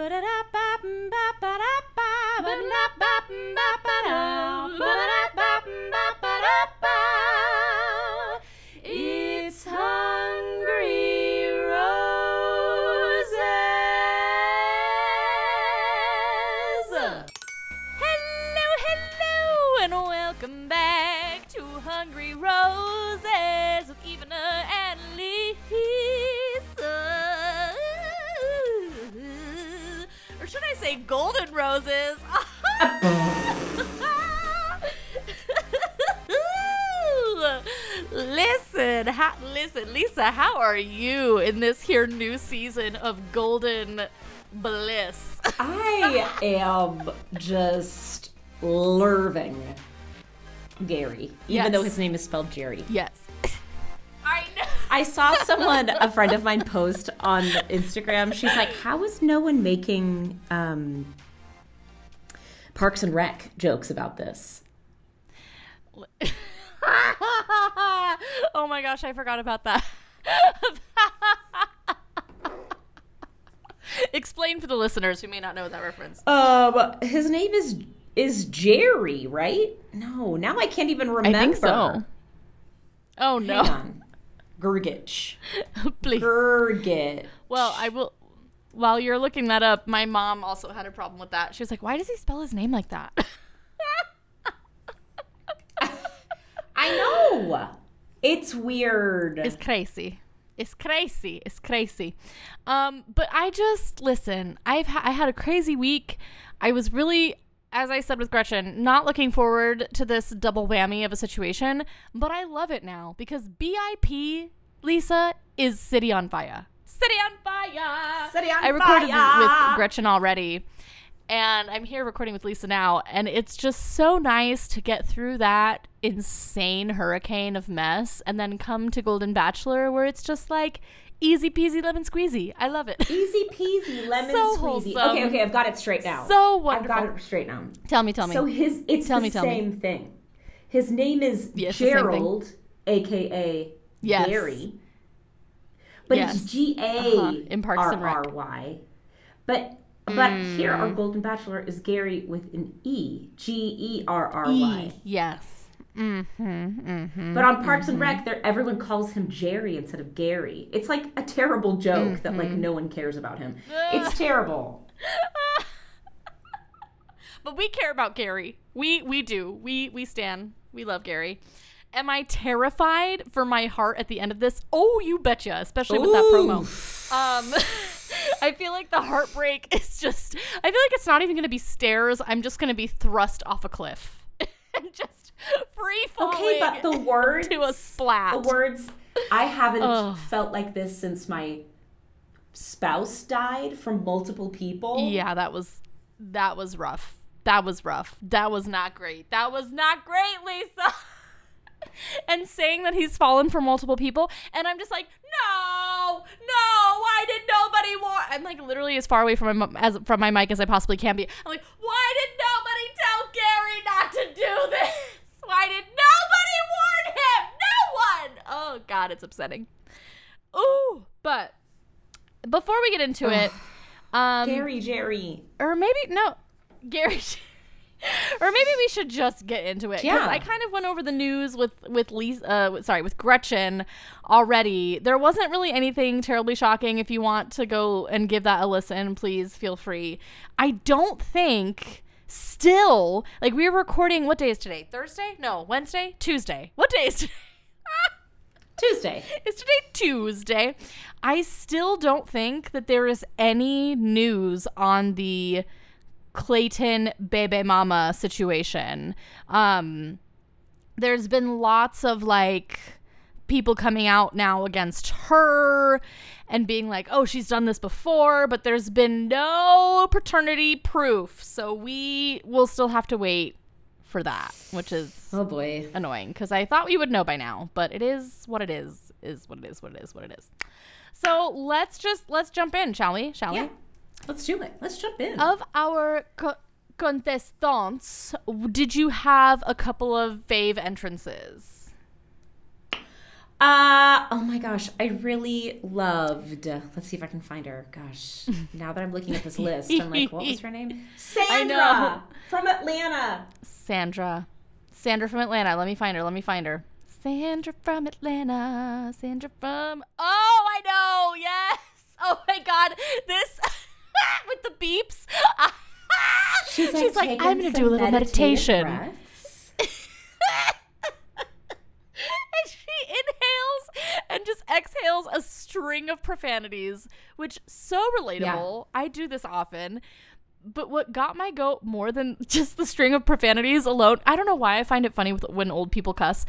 It's listen, Lisa, how are you in this here new season of golden bliss? I am just lerving Gary, even Yes. though his name is spelled Jerry. yes. I know. I saw someone, a friend of mine, post on Instagram. She's like, "How is no one making um, Parks and Rec jokes about this?" oh my gosh, I forgot about that. Explain for the listeners who may not know that reference. Um, his name is is Jerry, right? No, now I can't even remember. I think so. Oh Hang no. on. Gergich. Please. Gergich. Well, I will. While you're looking that up, my mom also had a problem with that. She was like, "Why does he spell his name like that?" I know. It's weird. It's crazy. It's crazy. It's crazy. Um, but I just listen. I've ha- I had a crazy week. I was really, as I said with Gretchen, not looking forward to this double whammy of a situation. But I love it now because BIP Lisa is City on Fire. City on Fire. City on fire. I recorded Fire. with Gretchen already. And I'm here recording with Lisa now, and it's just so nice to get through that insane hurricane of mess and then come to Golden Bachelor where it's just like easy peasy lemon squeezy. I love it. Easy peasy, lemon So squeezy. wholesome. Okay, okay, I've got it straight now. So wonderful. I've got it straight now. Tell me, tell me. So his it's Tell the me, tell me. same thing. His name is Yeah, it's the same thing. Gerald, aka Yes. Gary. But Yes. it's G Uh-huh, in Parks R and Rec. R Y. But but here Mm. our Golden Bachelor is Gary with an E. G E R R Y. Yes. Mm-hmm. Mm-hmm. But on Parks and Rec, there everyone calls him Jerry instead of Gary. It's like a terrible joke that Mm-hmm. like no one cares about him. It's terrible. But we care about Gary. We we do. We we stand. We love Gary. Am I terrified for my heart at the end of this? Oh, you betcha, especially with that promo. Um I feel like the heartbreak is just I feel like it's not even going to be stairs. I'm just going to be thrust off a cliff and just free falling Okay, but the words to a splat. The words I haven't Ugh. felt like this since my spouse died from multiple people. Yeah, that was that was rough. That was rough. That was not great. That was not great, Lisa. and saying that he's fallen for multiple people, and I'm just like, no, no. Why did nobody warn? I'm like literally as far away from my as from my mic as I possibly can be. I'm like, why did nobody tell Gary not to do this? Why did nobody warn him? No one. Oh God, it's upsetting. Ooh, but before we get into it, um, Gary Jerry. or maybe no, Gary. or maybe we should just get into it. Yeah. I kind of went over the news with with Lisa. Uh, sorry, with Gretchen already. There wasn't really anything terribly shocking. If you want to go and give that a listen, please feel free. I don't think. Still, like we are recording. What day is today? Thursday? No, Wednesday, Tuesday. What day is today? Tuesday. Is today Tuesday? I still don't think that there is any news on the Clayton baby Mama situation. Um, there's been lots of like people coming out now against her and being like, oh, she's done this before, but there's been no paternity proof. So we will still have to wait for that, which is Oh boy. annoying because I thought we would know by now, but it is what it is, is what it is, what it is, what it is. So let's just let's jump in, shall we? Shall Yeah. we? Let's do it. Let's jump in. Of our co- contestants, did you have a couple of fave entrances? Uh oh my gosh, I really loved. Let's see if I can find her. Gosh, now that I'm looking at this list, I'm like, what was her name? Sandra from Atlanta. Sandra. Sandra from Atlanta. Let me find her. Let me find her. Sandra from Atlanta. Sandra from. Oh, I know. Yes. Oh my God. This with the beeps. She's like, She's like, I'm gonna do a little meditation. breaths. and she inhales and just exhales a string of profanities, which so relatable. I do this often. But what got my goat more than just the string of profanities alone, I don't know why I find it funny when old people cuss.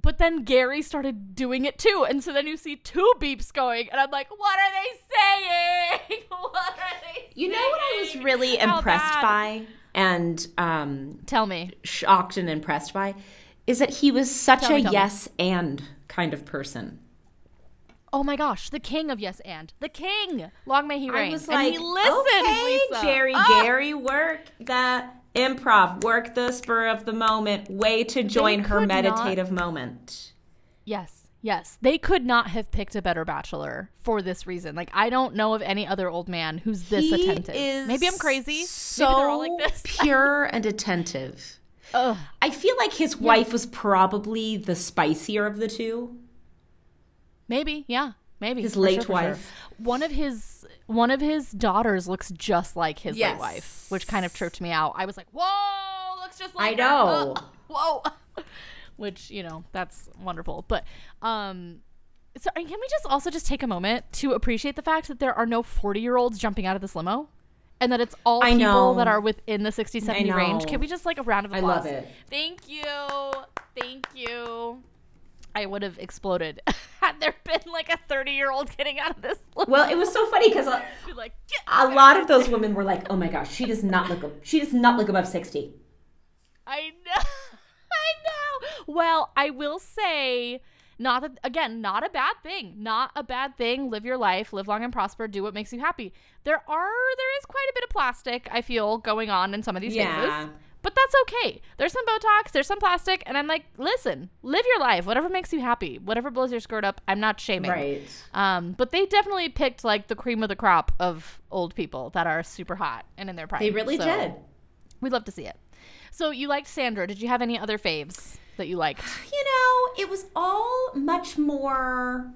But then Gary started doing it too. And so then you see two beeps going, and I'm like, what are they saying? what are they You know what I was really How impressed bad? by and um, Tell me. shocked and impressed by is that he was such Tell a me. yes and kind of person. Oh my gosh, the king of Yes and. The king! Long may he reign. I was and like, he listens, okay, Lisa. Jerry, Ah! Gary, work the improv, work the spur of the moment, way to join her could not- meditative moment. Yes, yes. They could not have picked a better bachelor for this reason. Like, I don't know of any other old man who's this He attentive. is Maybe I'm crazy. So like this. pure and attentive. Ugh. I feel like his wife was probably the spicier of the two. Maybe, yeah. Maybe. His late sure, for sure. wife. One of his one of his daughters looks just like his Yes. late wife, which kind of tripped me out. I was like, "Whoa, looks just like I her. know. Uh, whoa." which, you know, that's wonderful. But um so can we just also just take a moment to appreciate the fact that there are no 40-year-olds jumping out of this limo? And that it's all I people know. that are within the 60 70 range. Can we just like a round of applause? I love it. Thank you. Thank you. I would have exploded had there been like a 30 year old getting out of this. Well, it was so funny because uh, a, like, a lot of those women were like, "Oh my gosh, she does not look. She does not look above 60. I know. I know. Well, I will say, not that, again, not a bad thing. Not a bad thing. Live your life, live long and prosper, do what makes you happy. There are, there is quite a bit of plastic, I feel, going on in some of these Yeah. faces. But that's okay. There's some Botox, there's some plastic, and I'm like, listen, live your life, whatever makes you happy, whatever blows your skirt up. I'm not shaming. Right. Um, but they definitely picked like the cream of the crop of old people that are super hot and in their prime. They really So, did. We'd love to see it. So you liked Sandra. Did you have any other faves that you liked? You know, it was all much more.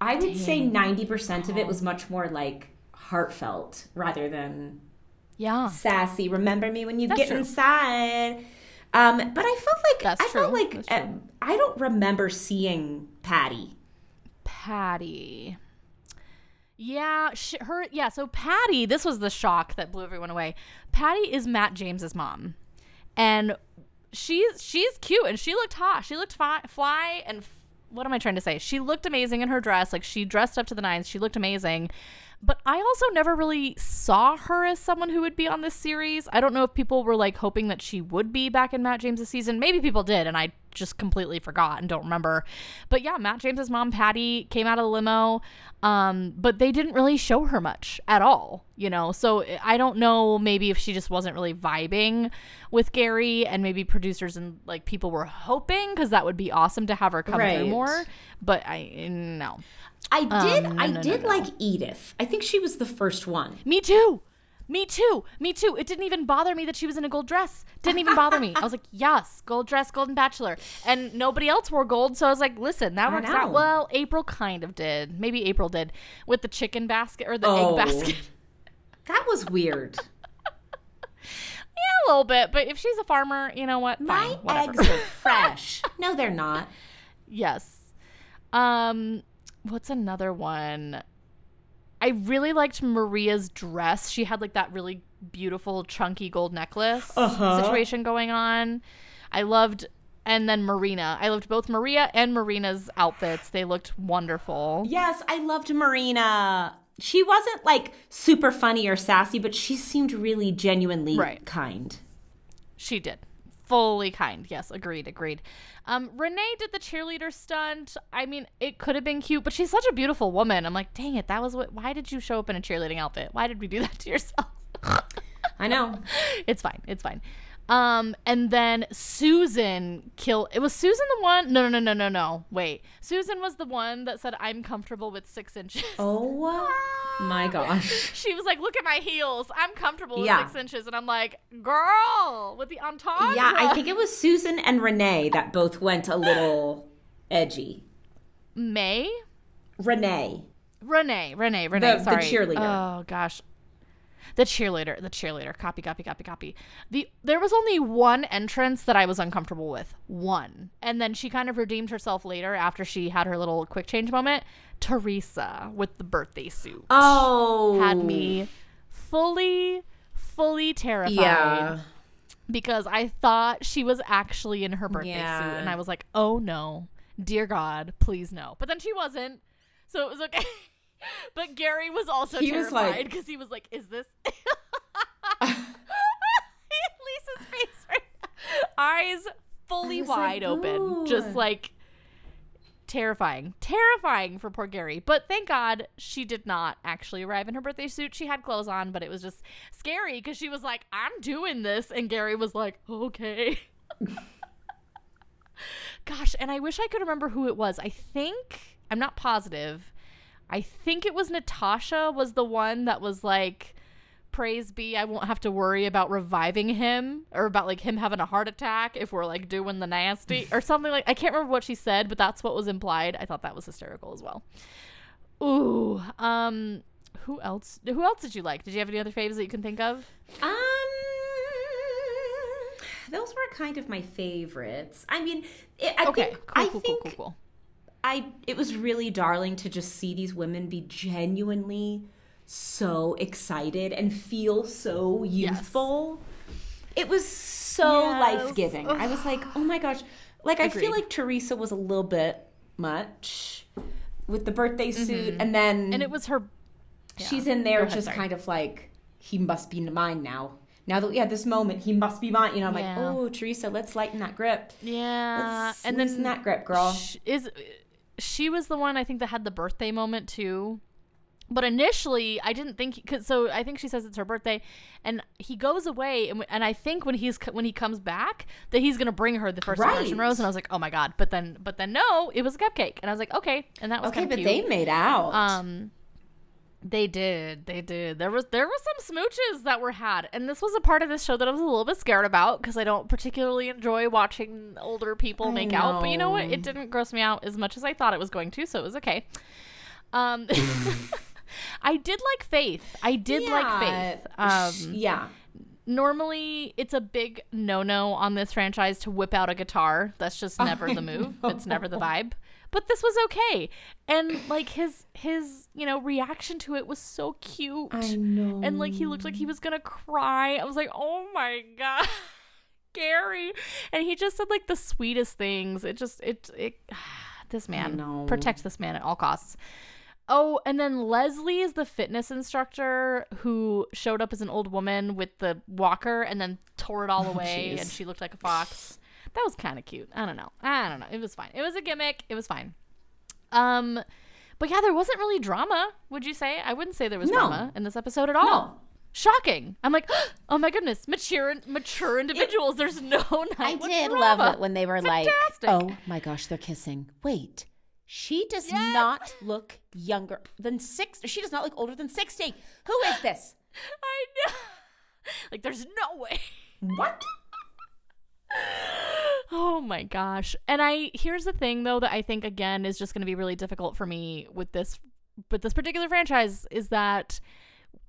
I would say ninety percent of it was much more like heartfelt rather than Yeah. sassy. Remember me when you That's get true. inside. Um, but I felt like That's I felt like uh. I don't remember seeing Patty. Patty. Yeah, sh- her. Yeah, so Patty. This was the shock that blew everyone away. Patty is Matt James's mom, and she's she's cute and she looked hot. She looked fi- fly and f- what am I trying to say? She looked amazing in her dress. Like she dressed up to the nines. She looked amazing. But I also never really saw her as someone who would be on this series. I don't know if people were like hoping that she would be back in Matt James's season. Maybe people did, and I just completely forgot and don't remember. But yeah, Matt James's mom, Patty, came out of the limo, um, but they didn't really show her much at all, you know. So I don't know, maybe if she just wasn't really vibing with Gary, and maybe producers and like people were hoping because that would be awesome to have her come Right. through more. But I no. I did. Um, no, I no, did no. like Edith. I think she was the first one. Me too. Me too. Me too. It didn't even bother me that she was in a gold dress. Didn't even bother me. I was like, yes, gold dress, golden bachelor. And nobody else wore gold. So I was like, listen, that works out. Well, April kind of did. Maybe April did with the chicken basket or the Oh. egg basket. That was weird. yeah, a little bit. But if she's a farmer, you know what? My Fine, eggs are fresh. No, they're not. Yes. Um, what's another one? I really liked Maria's dress. She had like that really beautiful chunky gold necklace Uh-huh. situation going on. I loved and then Marina. I loved both Maria and Marina's outfits. They looked wonderful. Yes, I loved Marina. She wasn't like super funny or sassy, but she seemed really genuinely Right. kind. She did. Fully kind. Yes, agreed, agreed. Um, Renee did the cheerleader stunt. I mean, it could have been cute, but she's such a beautiful woman. I'm like, dang it, that was what why did you show up in a cheerleading outfit? Why did we do that to yourself? I know. it's fine. It's fine. Um, and then Susan kill. It was Susan the one. No, no, no, no, no, no. Wait, Susan was the one that said, "I'm comfortable with six inches." Oh my gosh. She was like, "Look at my heels. I'm comfortable with Yeah. six inches," and I'm like, "Girl, with the entendre." Yeah, I think it was Susan and Renee that both went a little edgy. May, Renee. Renee, Renee, Renee. the sorry, cheerleader. Oh gosh, the cheerleader, the cheerleader. Copy, copy, copy, copy. The there was only one entrance that I was uncomfortable with. One, and then she kind of redeemed herself later after she had her little quick change moment. Teresa with the birthday suit Oh. had me fully, fully terrified. Yeah. because I thought she was actually in her birthday Yeah. suit, and I was like, "Oh no, dear God, please no!" But then she wasn't, so it was okay. but Gary was also He terrified like- because he was like, "Is this?" Lisa's face, right now. eyes fully was like, wide open, just like terrifying, terrifying for poor Gary. But thank God she did not actually arrive in her birthday suit. She had clothes on, but it was just scary because she was like, "I'm doing this," and Gary was like, "Okay." Gosh, and I wish I could remember who it was. I think I'm not positive. I think it was Natasha was the one that was like praise be I won't have to worry about reviving him or about like him having a heart attack if we're like doing the nasty or something like I can't remember what she said, but that's what was implied. I thought that was hysterical as well. Ooh, um who else who else did you like? Did you have any other faves that you can think of? Um, those were kind of my favorites. I mean, it, I Okay, think cool, I cool, think cool, cool, cool. I it was really darling to just see these women be genuinely so excited and feel so youthful. It was so Yes. life giving. I was like, oh my gosh. Like I feel like Teresa was a little bit much with the birthday suit, and then Mm-hmm. And it was her she's in there ahead, just sorry. kind of like he must be mine now. Now that we had this moment, he must be mine. You know, I'm Yeah. like, oh, Teresa, let's lighten that grip. Yeah, Let's and then that grip, girl. sh- is she was the one I think that had the birthday moment too. But initially, I didn't think cause, so. I think she says it's her birthday, and he goes away, and, and I think when he's when he comes back that he's gonna bring her the first impression Right. rose, and I was like, oh my god! But then, but then no, it was a cupcake, and I was like, okay, and that was Okay, but of they made out. Um, they did, they did. There was there were some smooches that were had, and this was a part of this show that I was a little bit scared about because I don't particularly enjoy watching older people I make out. But you know what? It didn't gross me out as much as I thought it was going to, so it was okay. Um, I did like Faith. I did like Faith. Um, yeah. normally it's a big no-no on this franchise to whip out a guitar. That's just never I the move. know. It's never the vibe. But this was okay. And like his his, you know, reaction to it was so cute. I know. And like he looked like he was going to cry. I was like, "Oh my god." Gary. And he just said like the sweetest things. It just it it this man protect this man at all costs. Oh, and then Leslie is the fitness instructor who showed up as an old woman with the walker and then tore it all oh, away jeez. and she looked like a fox. That was kind of cute. I don't know. I don't know. It was fine. It was a gimmick. It was fine. Um but yeah, there wasn't really drama, would you say? I wouldn't say there was No. drama in this episode at all. No. Shocking. I'm like, oh my goodness, mature mature individuals. There's no I did drama. love it when they were Fantastic. like, "Oh my gosh, they're kissing." Wait, she does Yes. not look younger than six. She does not look older than sixty. Who is this? I know. Like, there's no way. What? Oh my gosh. And I here's the thing though that I think again is just going to be really difficult for me with this with this particular franchise is that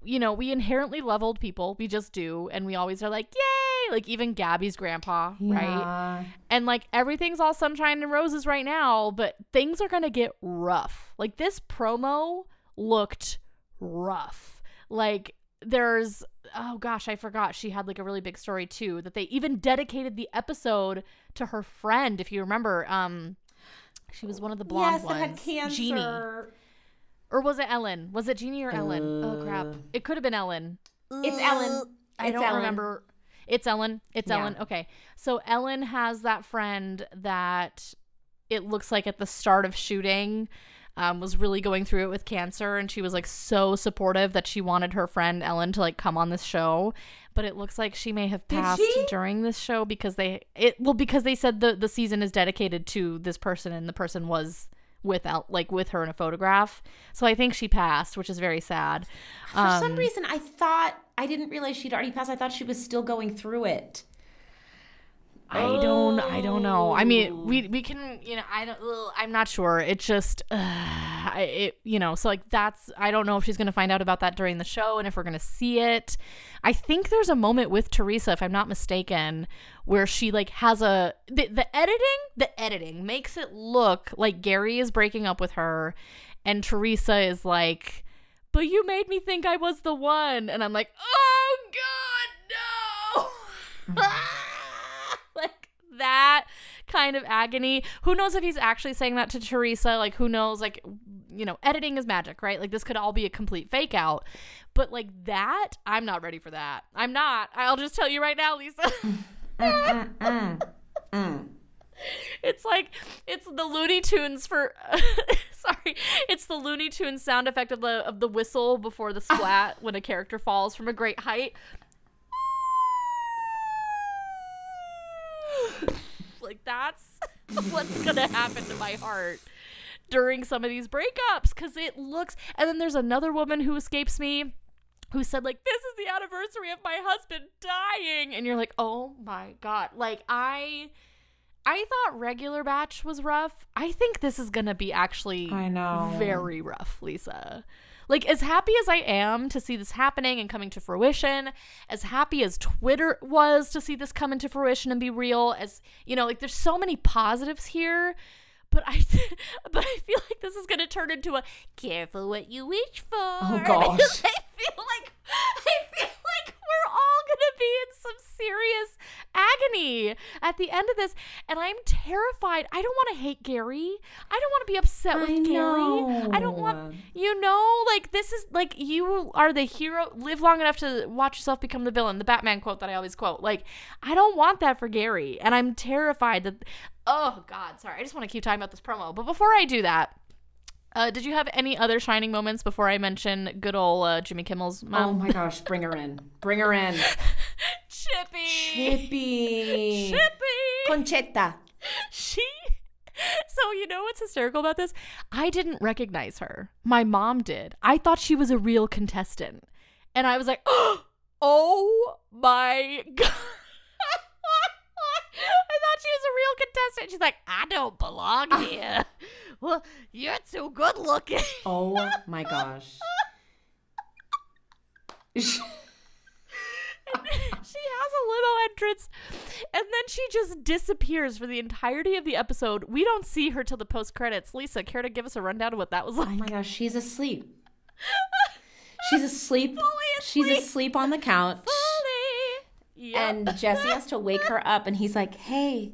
you know, we inherently love old people. We just do and we always are like, "Yay!" Like even Gabby's grandpa, right? And like everything's all sunshine and roses right now, but things are going to get rough. Like this promo looked rough. Like there's oh gosh, I forgot she had like a really big story too that they even dedicated the episode to her friend if you remember um she was one of the blonde Yes, that had ones. cancer. Jeannie. Or was it Ellen? Was it Jeannie or Ellen? oh crap. Uh, It could have been Ellen. It's Ellen. I It's don't Ellen. remember. It's Ellen. It's Yeah. Ellen. Okay. So Ellen has that friend that it looks like at the start of shooting, um, was really going through it with cancer, and she was like so supportive that she wanted her friend Ellen to like come on this show. But it looks like she may have passed during this show because they it well because they said the the season is dedicated to this person, and the person was without like with her in a photograph. So I think she passed, which is very sad. For some reason, I thought I didn't realize she'd already passed. I thought she was still going through it. I don't I don't know. I mean, we we can, you know, I don't ugh, I'm not sure. It's just uh, I it you know, so like that's I don't know if she's to find out about that during the show and if we're to see it. I think there's a moment with Teresa if I'm not mistaken where she like has a the, the editing, the editing makes it look like Gary is breaking up with her and Teresa is like but you made me think I was the one and I'm like, "Oh god, no." that kind of agony. Who knows if he's actually saying that to Teresa? Like, who knows? Like, you know, editing is magic, right? Like, this could all be a complete fake out. But like that, I'm not ready for that. I'm not. I'll just tell you right now, Lisa. It's like it's the Looney Tunes for sorry, it's the Looney Tunes sound effect of the of the whistle before the splat when a character falls from a great height. like that's what's gonna happen to my heart during some of these breakups because it looks and then there's another woman who escapes me who said like this is the anniversary of my husband dying and you're like oh my god. Like i i thought regular batch was rough. I think this is gonna be actually I know. very rough lisa like as happy as i am to see this happening and coming to fruition as happy as twitter was to see this come into fruition and be real as you know like there's so many positives here but I, but I feel like this is gonna turn into a careful what you wish for. Oh, gosh. I feel like I feel like we're all gonna be in some serious agony at the end of this, and I'm terrified. I don't want to hate Gary. I don't want to be upset with I Gary. I don't want you know like this is like you are the hero. Live long enough to watch yourself become the villain. The Batman quote that I always quote. Like I don't want that for Gary, and I'm terrified that. Oh God, sorry. I just want to keep talking about this promo, but before I do that. Uh, did you have any other shining moments before I mention good old uh, Jimmy Kimmel's mom? Oh my gosh, bring her in. Bring her in. Chippy. Chippy. Chippy. Concetta. she so you know what's hysterical about this i didn't recognize her my mom did i thought she was a real contestant and i was like oh my god i thought she was a real contestant she's like i don't belong ah. here well you're too good looking Oh my gosh. she has a limo entrance and then she just disappears for the entirety of the episode we don't see her till the post credits lisa care to give us a rundown of what that was like Oh my gosh, she's asleep. She's asleep. Fully She's asleep. asleep on the couch. Yep. And Jesse has to wake her up and he's like, hey,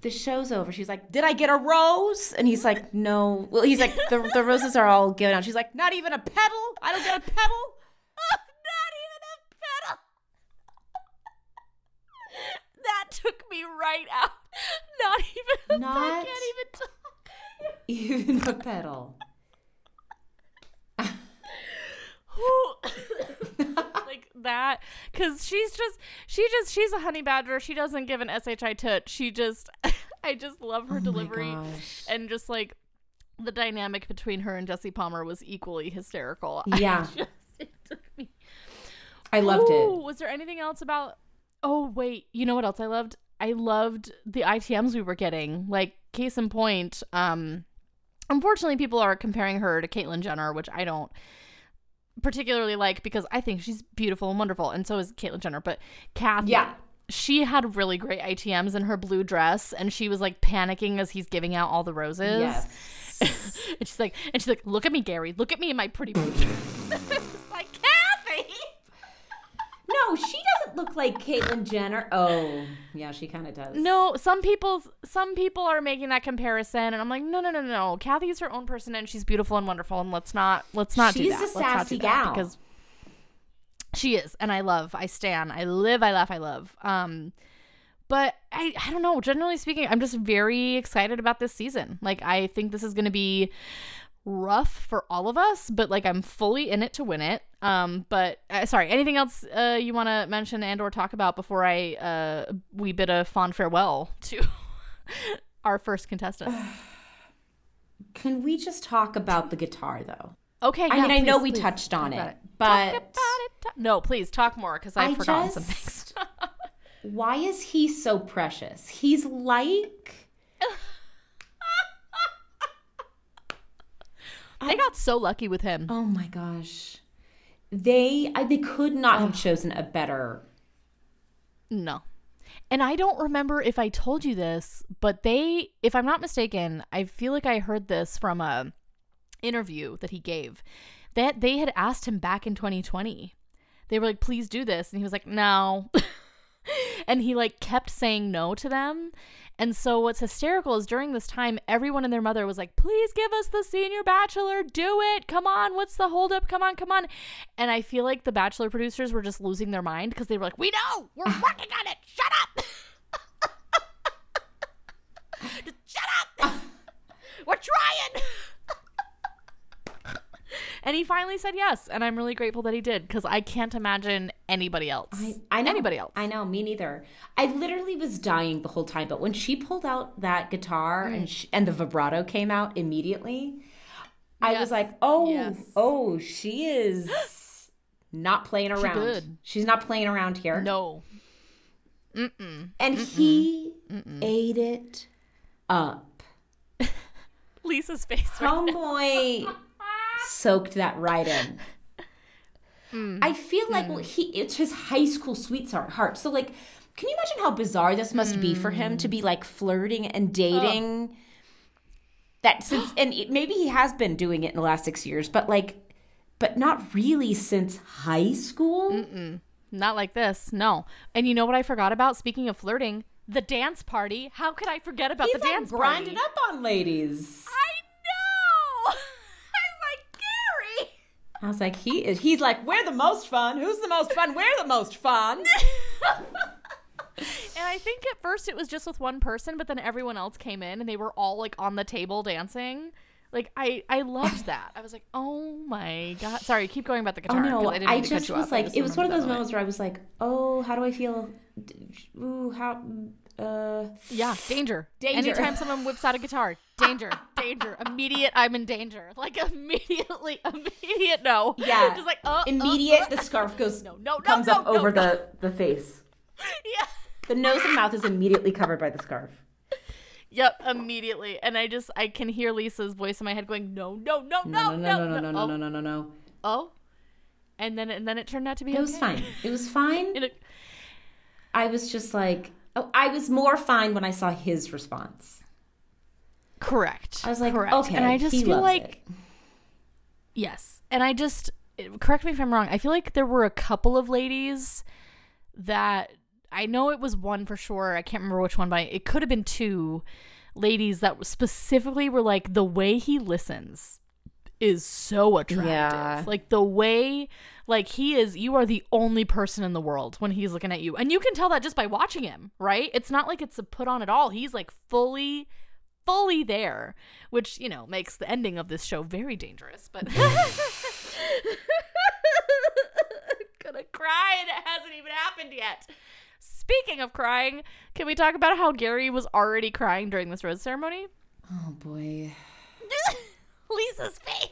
the show's over. She's like, did I get a rose? And he's like, no. Well, he's like, the, the roses are all given out. She's like, not even a petal? I don't get a petal? not even a pedal. that took me right out. Not even. I Not- can't Even a petal. even talk. like that, because she's just, she just, she's a honey badger. She doesn't give an shi toot. She just, I just love her Oh delivery and just like the dynamic between her and Jesse Palmer was equally hysterical. Yeah. I just, it took me I loved Ooh, it. Was there anything else about? Oh wait, you know what else I loved? I loved the ITMs we were getting. Like case in point, um, unfortunately, people are comparing her to Caitlyn Jenner, which I don't particularly like because I think she's beautiful and wonderful, and so is Caitlyn Jenner. But Kathy, Yeah. she had really great ITMs in her blue dress, and she was like panicking as he's giving out all the roses. Yes. and she's like, and she's like, look at me, Gary, look at me in my pretty blue dress. Like Kathy. No, she doesn't look like Caitlyn Jenner. Oh, yeah, she kind of does. No, some people some people are making that comparison, and I'm like, no, no, no, no. Kathy's her own person, and she's beautiful and wonderful, and let's not let's not do She's a Let's sassy gal. because she is, and I love, I stand, I live, I laugh, I love. Um, but I I don't know. Generally speaking, I'm just very excited about this season. Like I think this is going to be rough for all of us, but like I'm fully in it to win it. Um, but uh, sorry, anything else uh, you want to mention and or talk about before I uh we bid a fond farewell to our first contestant? Can we just talk about the guitar though? Okay, I yeah, mean, I know we please. touched on Talk it, Talk but about it. Ta- no, please talk more because I've I forgotten some things. why is he so precious? He's like they got so lucky with him. Oh my gosh. They I, they could not have chosen a better No. And I don't remember if I told you this, but they, if I'm not mistaken, I feel like I heard this from a interview that he gave. That they had asked him back in 2020. They were like, "Please do this," and he was like, "No." and he like kept saying no to them. And so what's hysterical is during this time, everyone and their mother was like, "Please give us the senior bachelor. Do it. Come on. What's the holdup? Come on, come on." And I feel like the bachelor producers were just losing their mind because they were like, "We know. We're working on it. Shut up." Just shut up. We're trying. And he finally said yes, and I'm really grateful that he did because I can't imagine anybody else. I, I know. Anybody else. I know, me neither. I literally was dying the whole time, but when she pulled out that guitar Mm. and she, and the vibrato came out immediately, I Yes. was like, "Oh, Yes. oh, she is not playing around. good. She's not playing around here." no. Mm-mm. And he ate it up. Lisa's face. Right? Soaked that right in. Mm. I feel like well, he it's his high school sweetheart heart. So like, can you imagine how bizarre this must be for him to be like flirting and dating? That since and it, maybe he has been doing it in the last six years, but like, but not really since high school. Not like this. No. And you know what I forgot about? Speaking of flirting, the dance party. How could I forget about He's the like dance grinding party? up on ladies. I know. I was like Gary. I was like, he is. He's like, we're the most fun. Who's the most fun? We're the most fun. And I think at first it was just with one person, but then everyone else came in and they were all like on the table dancing. Like I, I loved that. I was like, oh my god. Sorry, keep going about the Oh guitar. no, 'cause I, mean just was. I like, just it was one of those moments where I was like, oh, how do I feel? Ooh, how? Uh, Yeah, danger. Danger. Anytime someone whips out a guitar, danger, danger, immediate. I'm in danger. Like immediately, immediate. No. Yeah. Just like uh, immediate. Uh, the scarf goes, No, no, no, comes no, up no, over no. the the face. uh, yeah. The nose and mouth is immediately covered by the scarf. Yep, immediately. And I just I can hear Lisa's voice in my head going, no, no, no, no, No, no, no, no, no, no, oh, no, no, no, no. Oh. And then and then it turned out to be It was okay. fine. It was fine. It- I was just like, oh, I was more fine when I saw his response. correct. I was like, correct. okay, and I just feel like it. Yes. And I just correct me if I'm wrong. I feel like there were a couple of ladies that I know it was one for sure. I can't remember which one, but it could have been two ladies that specifically were like the way he listens is so attractive. Yeah. Like the way like he is you are the only person in the world when he's looking at you. And you can tell that just by watching him, right? It's not like it's a put on at all. He's like fully fully there, which, you know, makes the ending of this show very dangerous, but gonna cry and it hasn't even happened yet. Speaking of crying, can we talk about how Gary was already crying during this rose ceremony? Oh boy. Lisa's face.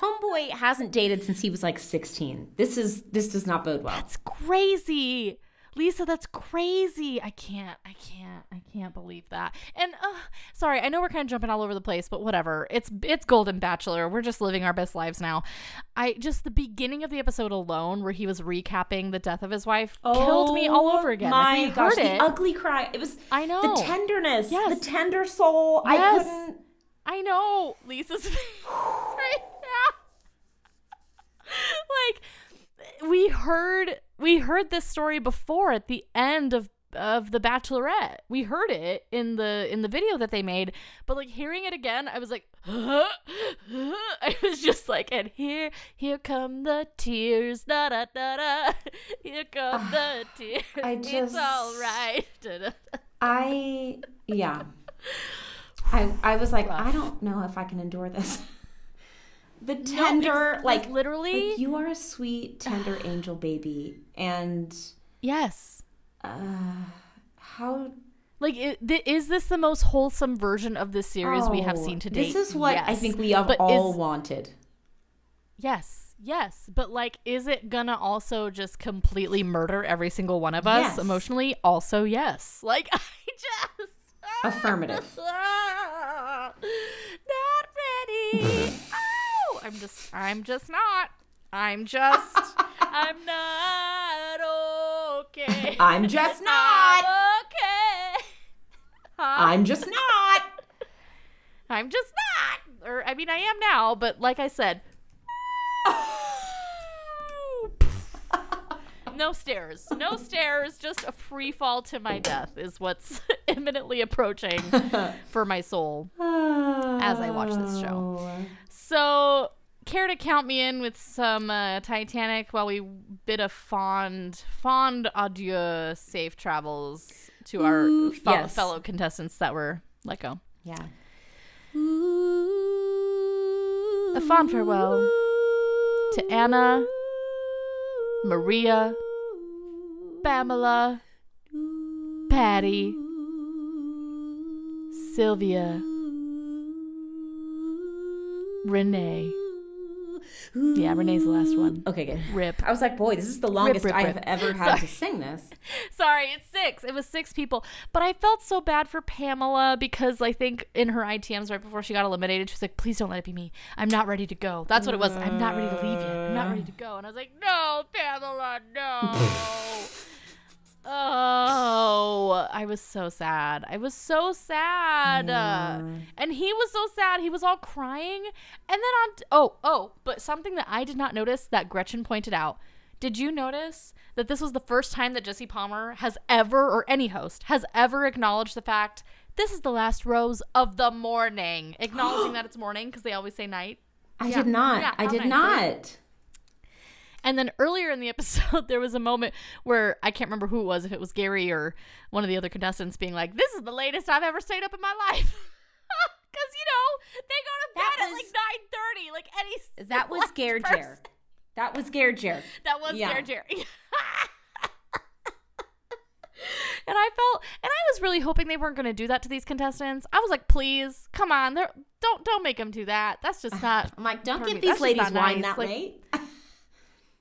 Homeboy hasn't dated since he was like 16. This is this does not bode well. That's crazy. Lisa, that's crazy. I can't, I can't, I can't believe that. And uh, sorry, I know we're kind of jumping all over the place, but whatever. It's it's Golden Bachelor. We're just living our best lives now. I just the beginning of the episode alone, where he was recapping the death of his wife, killed me all over again. Oh My like, gosh, heard it. the ugly cry. It was I know. the tenderness, Yes. the tender soul. I Yes. couldn't. I know Lisa's face right now. like we heard we heard this story before at the end of of the Bachelorette. We heard it in the in the video that they made, but like hearing it again, I was like, I was just like, and here here come the tears, da da da da. Here come the tears. I it's just- all right. I yeah. I I was like, I don't know if I can endure this. the No, tender, it's- like literally. like, you are a sweet, tender angel baby, and yes. uh, how Like, is this the most wholesome version of this series we have Oh, seen to date? This is what I think we have But all is- wanted. Yes, yes. But like, is it gonna also just completely murder every single one of us Yes. emotionally? Also, yes. Like, I just. Affirmative. Not ready. oh, I'm just. I'm just not. I'm just. I'm not okay. I'm just I'm not. okay. I'm just not. I'm just not. Or I mean, I am now, but like I said, no stairs, no stairs, just a free fall to my death is what's imminently approaching for my soul. As I watch this show. Oh. So, care to count me in with some uh, Titanic while we bid a fond, fond adieu, safe travels to our Ooh, fe- yes. fellow contestants that were let go. Yeah. A fond farewell to Anna, Maria, Pamela, Patty, Sylvia, Renee. Yeah, Renee's the last one. Okay, good. Rip. I was like, boy, this is the longest rip, rip. have ever had to sing this. Sorry, it's six. It was six people. But I felt so bad for Pamela because I think in her ITMs right before she got eliminated, she was like, please don't let it be me. I'm not ready to go. That's what it was. I'm not ready to leave yet. I'm not ready to go. And I was like, no, Pamela, no. Oh, I was so sad. I was so sad. Uh, and he was so sad. He was all crying. And then on, oh, oh, but something that I did not notice that Gretchen pointed out. Did you notice that this was the first time that Jesse Palmer has ever, or any host, has ever acknowledged the fact this is the last rose of the morning, acknowledging that it's morning because they always say night. I Yeah. did not. Yeah, I did nice, not. And then earlier in the episode, there was a moment where I can't remember who it was, if it was Gary or one of the other contestants, being like, "This is the latest I've ever stayed up in my life," because you know they go to That bed at like nine thirty, like any. That was scared. Jer. That was scared Jer. That was Yeah. Scare Jerry. and I felt, and I was really hoping they weren't going to do that to these contestants. I was like, please, come on, don't don't make them do that. That's just not. I'm like, don't give these ladies wine nice. that Like, late.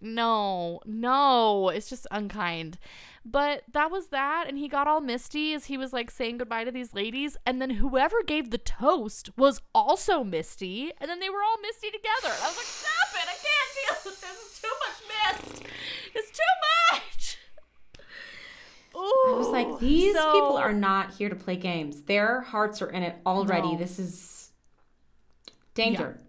No, no, it's just unkind. But that was that, and he got all misty as he was like saying goodbye to these ladies, and then whoever gave the toast was also misty, and then they were all misty together. And I was like, stop it! I can't deal with this. It's too much mist. It's too much. Ooh, I was like, these so- people are not here to play games. Their hearts are in it already. No. This is danger.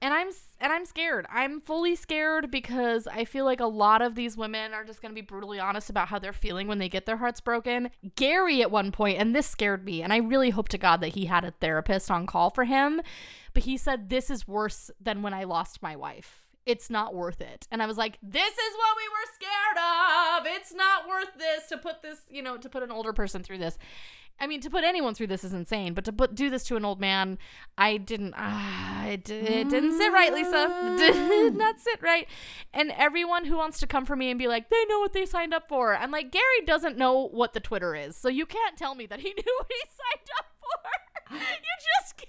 and I'm and I'm scared. I'm fully scared because I feel like a lot of these women are just going to be brutally honest about how they're feeling when they get their hearts broken. Gary at one point, and this scared me, and I really hope to God that he had a therapist on call for him, but he said this is worse than when I lost my wife. It's not worth it. And I was like, this is what we were scared of. It's not worth this to put this, you know, to put an older person through this. I mean, to put anyone through this is insane, but to put do this to an old man, I didn't. Ah, it, it didn't sit right, Lisa. Did not sit right. And everyone who wants to come for me and be like, they know what they signed up for. I'm like, Gary doesn't know what the Twitter is, so you can't tell me that he knew what he signed up for. you just can't.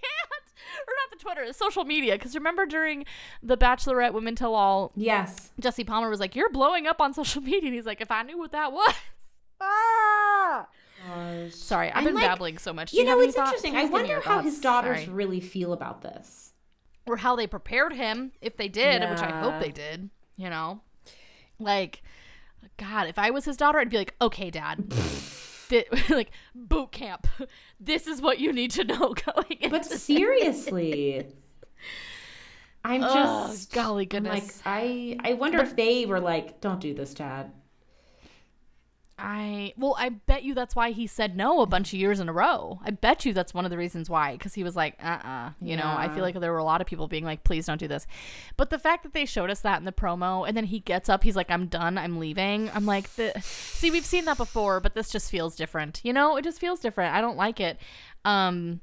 Or not the Twitter, the social media. Because remember during the Bachelorette Women Tell All, Yes. Jesse Palmer was like, "You're blowing up on social media," and he's like, "If I knew what that was." Ah! Sorry, I've And, been like, babbling so much. Do You have know, it's thoughts? interesting. Please I wonder how thoughts. his daughters Sorry. really feel about this. or how they prepared him, if they did, which I hope they did. You know, like, God, if I was his daughter, I'd be like, "Okay, Dad." Thi- like boot camp. This is what you need to know going into But seriously, I'm Oh, just golly I'm goodness. like I I wonder if they were like, "Don't do this, Dad." I well, I bet you that's why he said no a bunch of years in a row. I bet you that's one of the reasons why, because he was like, uh, uh You know, I feel like there were a lot of people being like, please don't do this. But the fact that they showed us that in the promo, and then he gets up, he's like, I'm done, I'm leaving. I'm like, the see, we've seen that before, but this just feels different. You know, it just feels different. I don't like it. Um,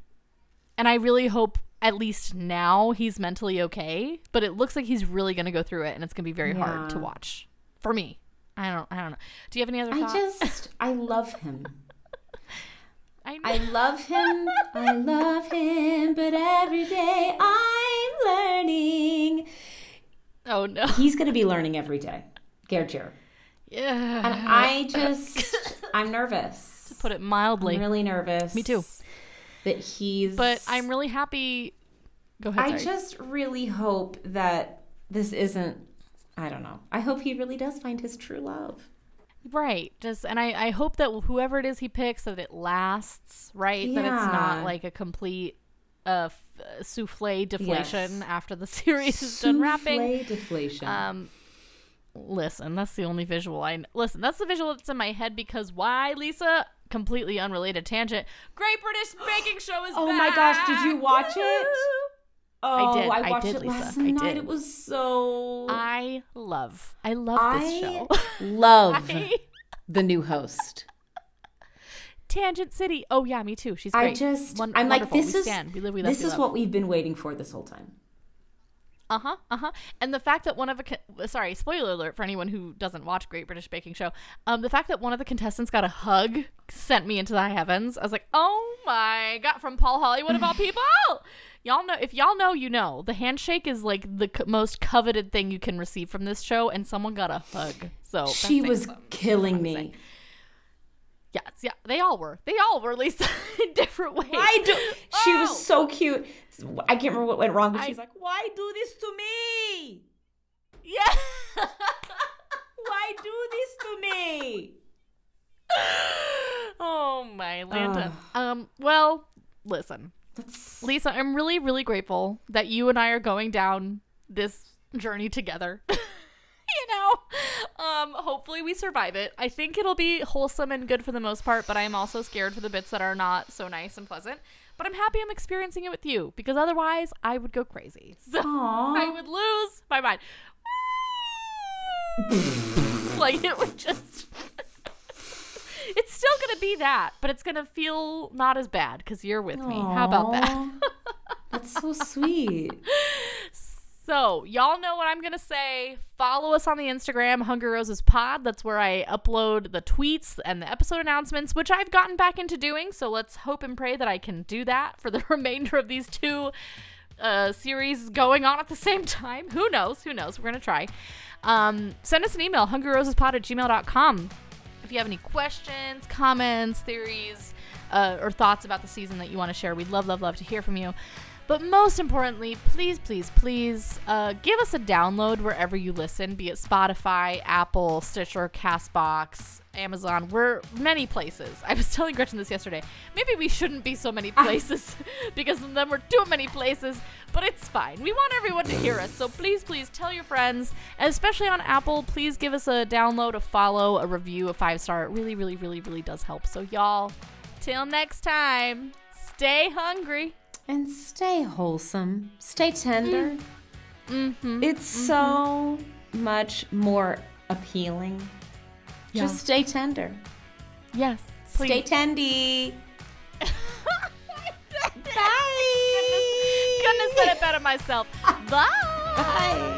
and I really hope at least now he's mentally okay, but it looks like he's really going to go through it and it's going to be very hard to watch. For me. I don't I don't know. Do you have any other I just, I love him. I. I love him. I love him, but every day I'm learning. oh no. He's going to be learning every day. Gerger. Yeah. And I just, I'm nervous. To put it mildly. I'm really nervous. Me too. That he's. but I'm really happy. Go ahead. I sorry. just really hope that this isn't. I don't know. I hope he really does find his true love. Right. Just and I I hope that whoever it is he picks that it lasts, right? Yeah. That it's not like a complete uh f- souffle deflation Yes. after the series is done wrapping. Souffle deflation. Um listen, that's the only visual I kn- Listen, that's the visual that's in my head because why, Lisa? Completely unrelated tangent. Great British Baking Show is Oh back. my gosh, did you watch it? Oh, did, I watched did, it Lisa, last I night. did. It was so. I love. I love this show. love I- the new host. Tangent City. Oh yeah, me too. She's great. I just, Won- I'm like, wonderful. this we is stand. We live. We love. this we is love. what we've been waiting for this whole time. Uh huh. Uh huh. And the fact that one of a con- sorry, spoiler alert for anyone who doesn't watch Great British Baking Show. Um, the fact that one of the contestants got a hug sent me into the heavens. I was like, oh my god, from Paul Hollywood of all people. Y'all know if y'all know, you know. The handshake is like the c- most coveted thing you can receive from this show, and someone got a hug. So She was something. killing me. saying. Yes, yeah, they all were. They all were, Lisa, in different ways. I do. She Oh! was so cute. I can't remember what went wrong, but I- she's like, "Why do this to me? Yeah. Why do this to me?" oh my Lanta. Um. Well, listen, That's Lisa. I'm really, really grateful that you and I are going down this journey together. Um. Hopefully, we survive it. I think it'll be wholesome and good for the most part, but I am also scared for the bits that are not so nice and pleasant. But I'm happy I'm experiencing it with you because otherwise I would go crazy. So Aw. I would lose my mind. like it would just. it's still gonna be that, but it's gonna feel not as bad because you're with me. How about that? That's so sweet. So, y'all know what I'm going to say. Follow us on the Instagram, Hungry Roses Pod. That's where I upload the tweets and the episode announcements, which I've gotten back into doing. So, let's hope and pray that I can do that for the remainder of these two uh, series going on at the same time. Who knows? Who knows? We're going to try. Um, send us an email, hungryrosespod at gmail.com. If you have any questions, comments, theories, uh, or thoughts about the season that you want to share, we'd love, love, love to hear from you. But most importantly, please, please, please uh, give us a download wherever you listen, be it Spotify, Apple, Stitcher, Castbox, Amazon. We're many places. I was telling Gretchen this yesterday. Maybe we shouldn't be so many places because then we're too many places, but it's fine. We want everyone to hear us. So please, please tell your friends, and especially on Apple, please give us a download, a follow, a review, a five star. It really, really, really, really does help. So, y'all, till next time, stay hungry. And stay wholesome. Stay tender. Mm-hmm. It's so much more appealing. Yeah. Just stay tender. Yes. Stay Please. tendy. Bye. Couldn't have said it better myself. Bye. Bye.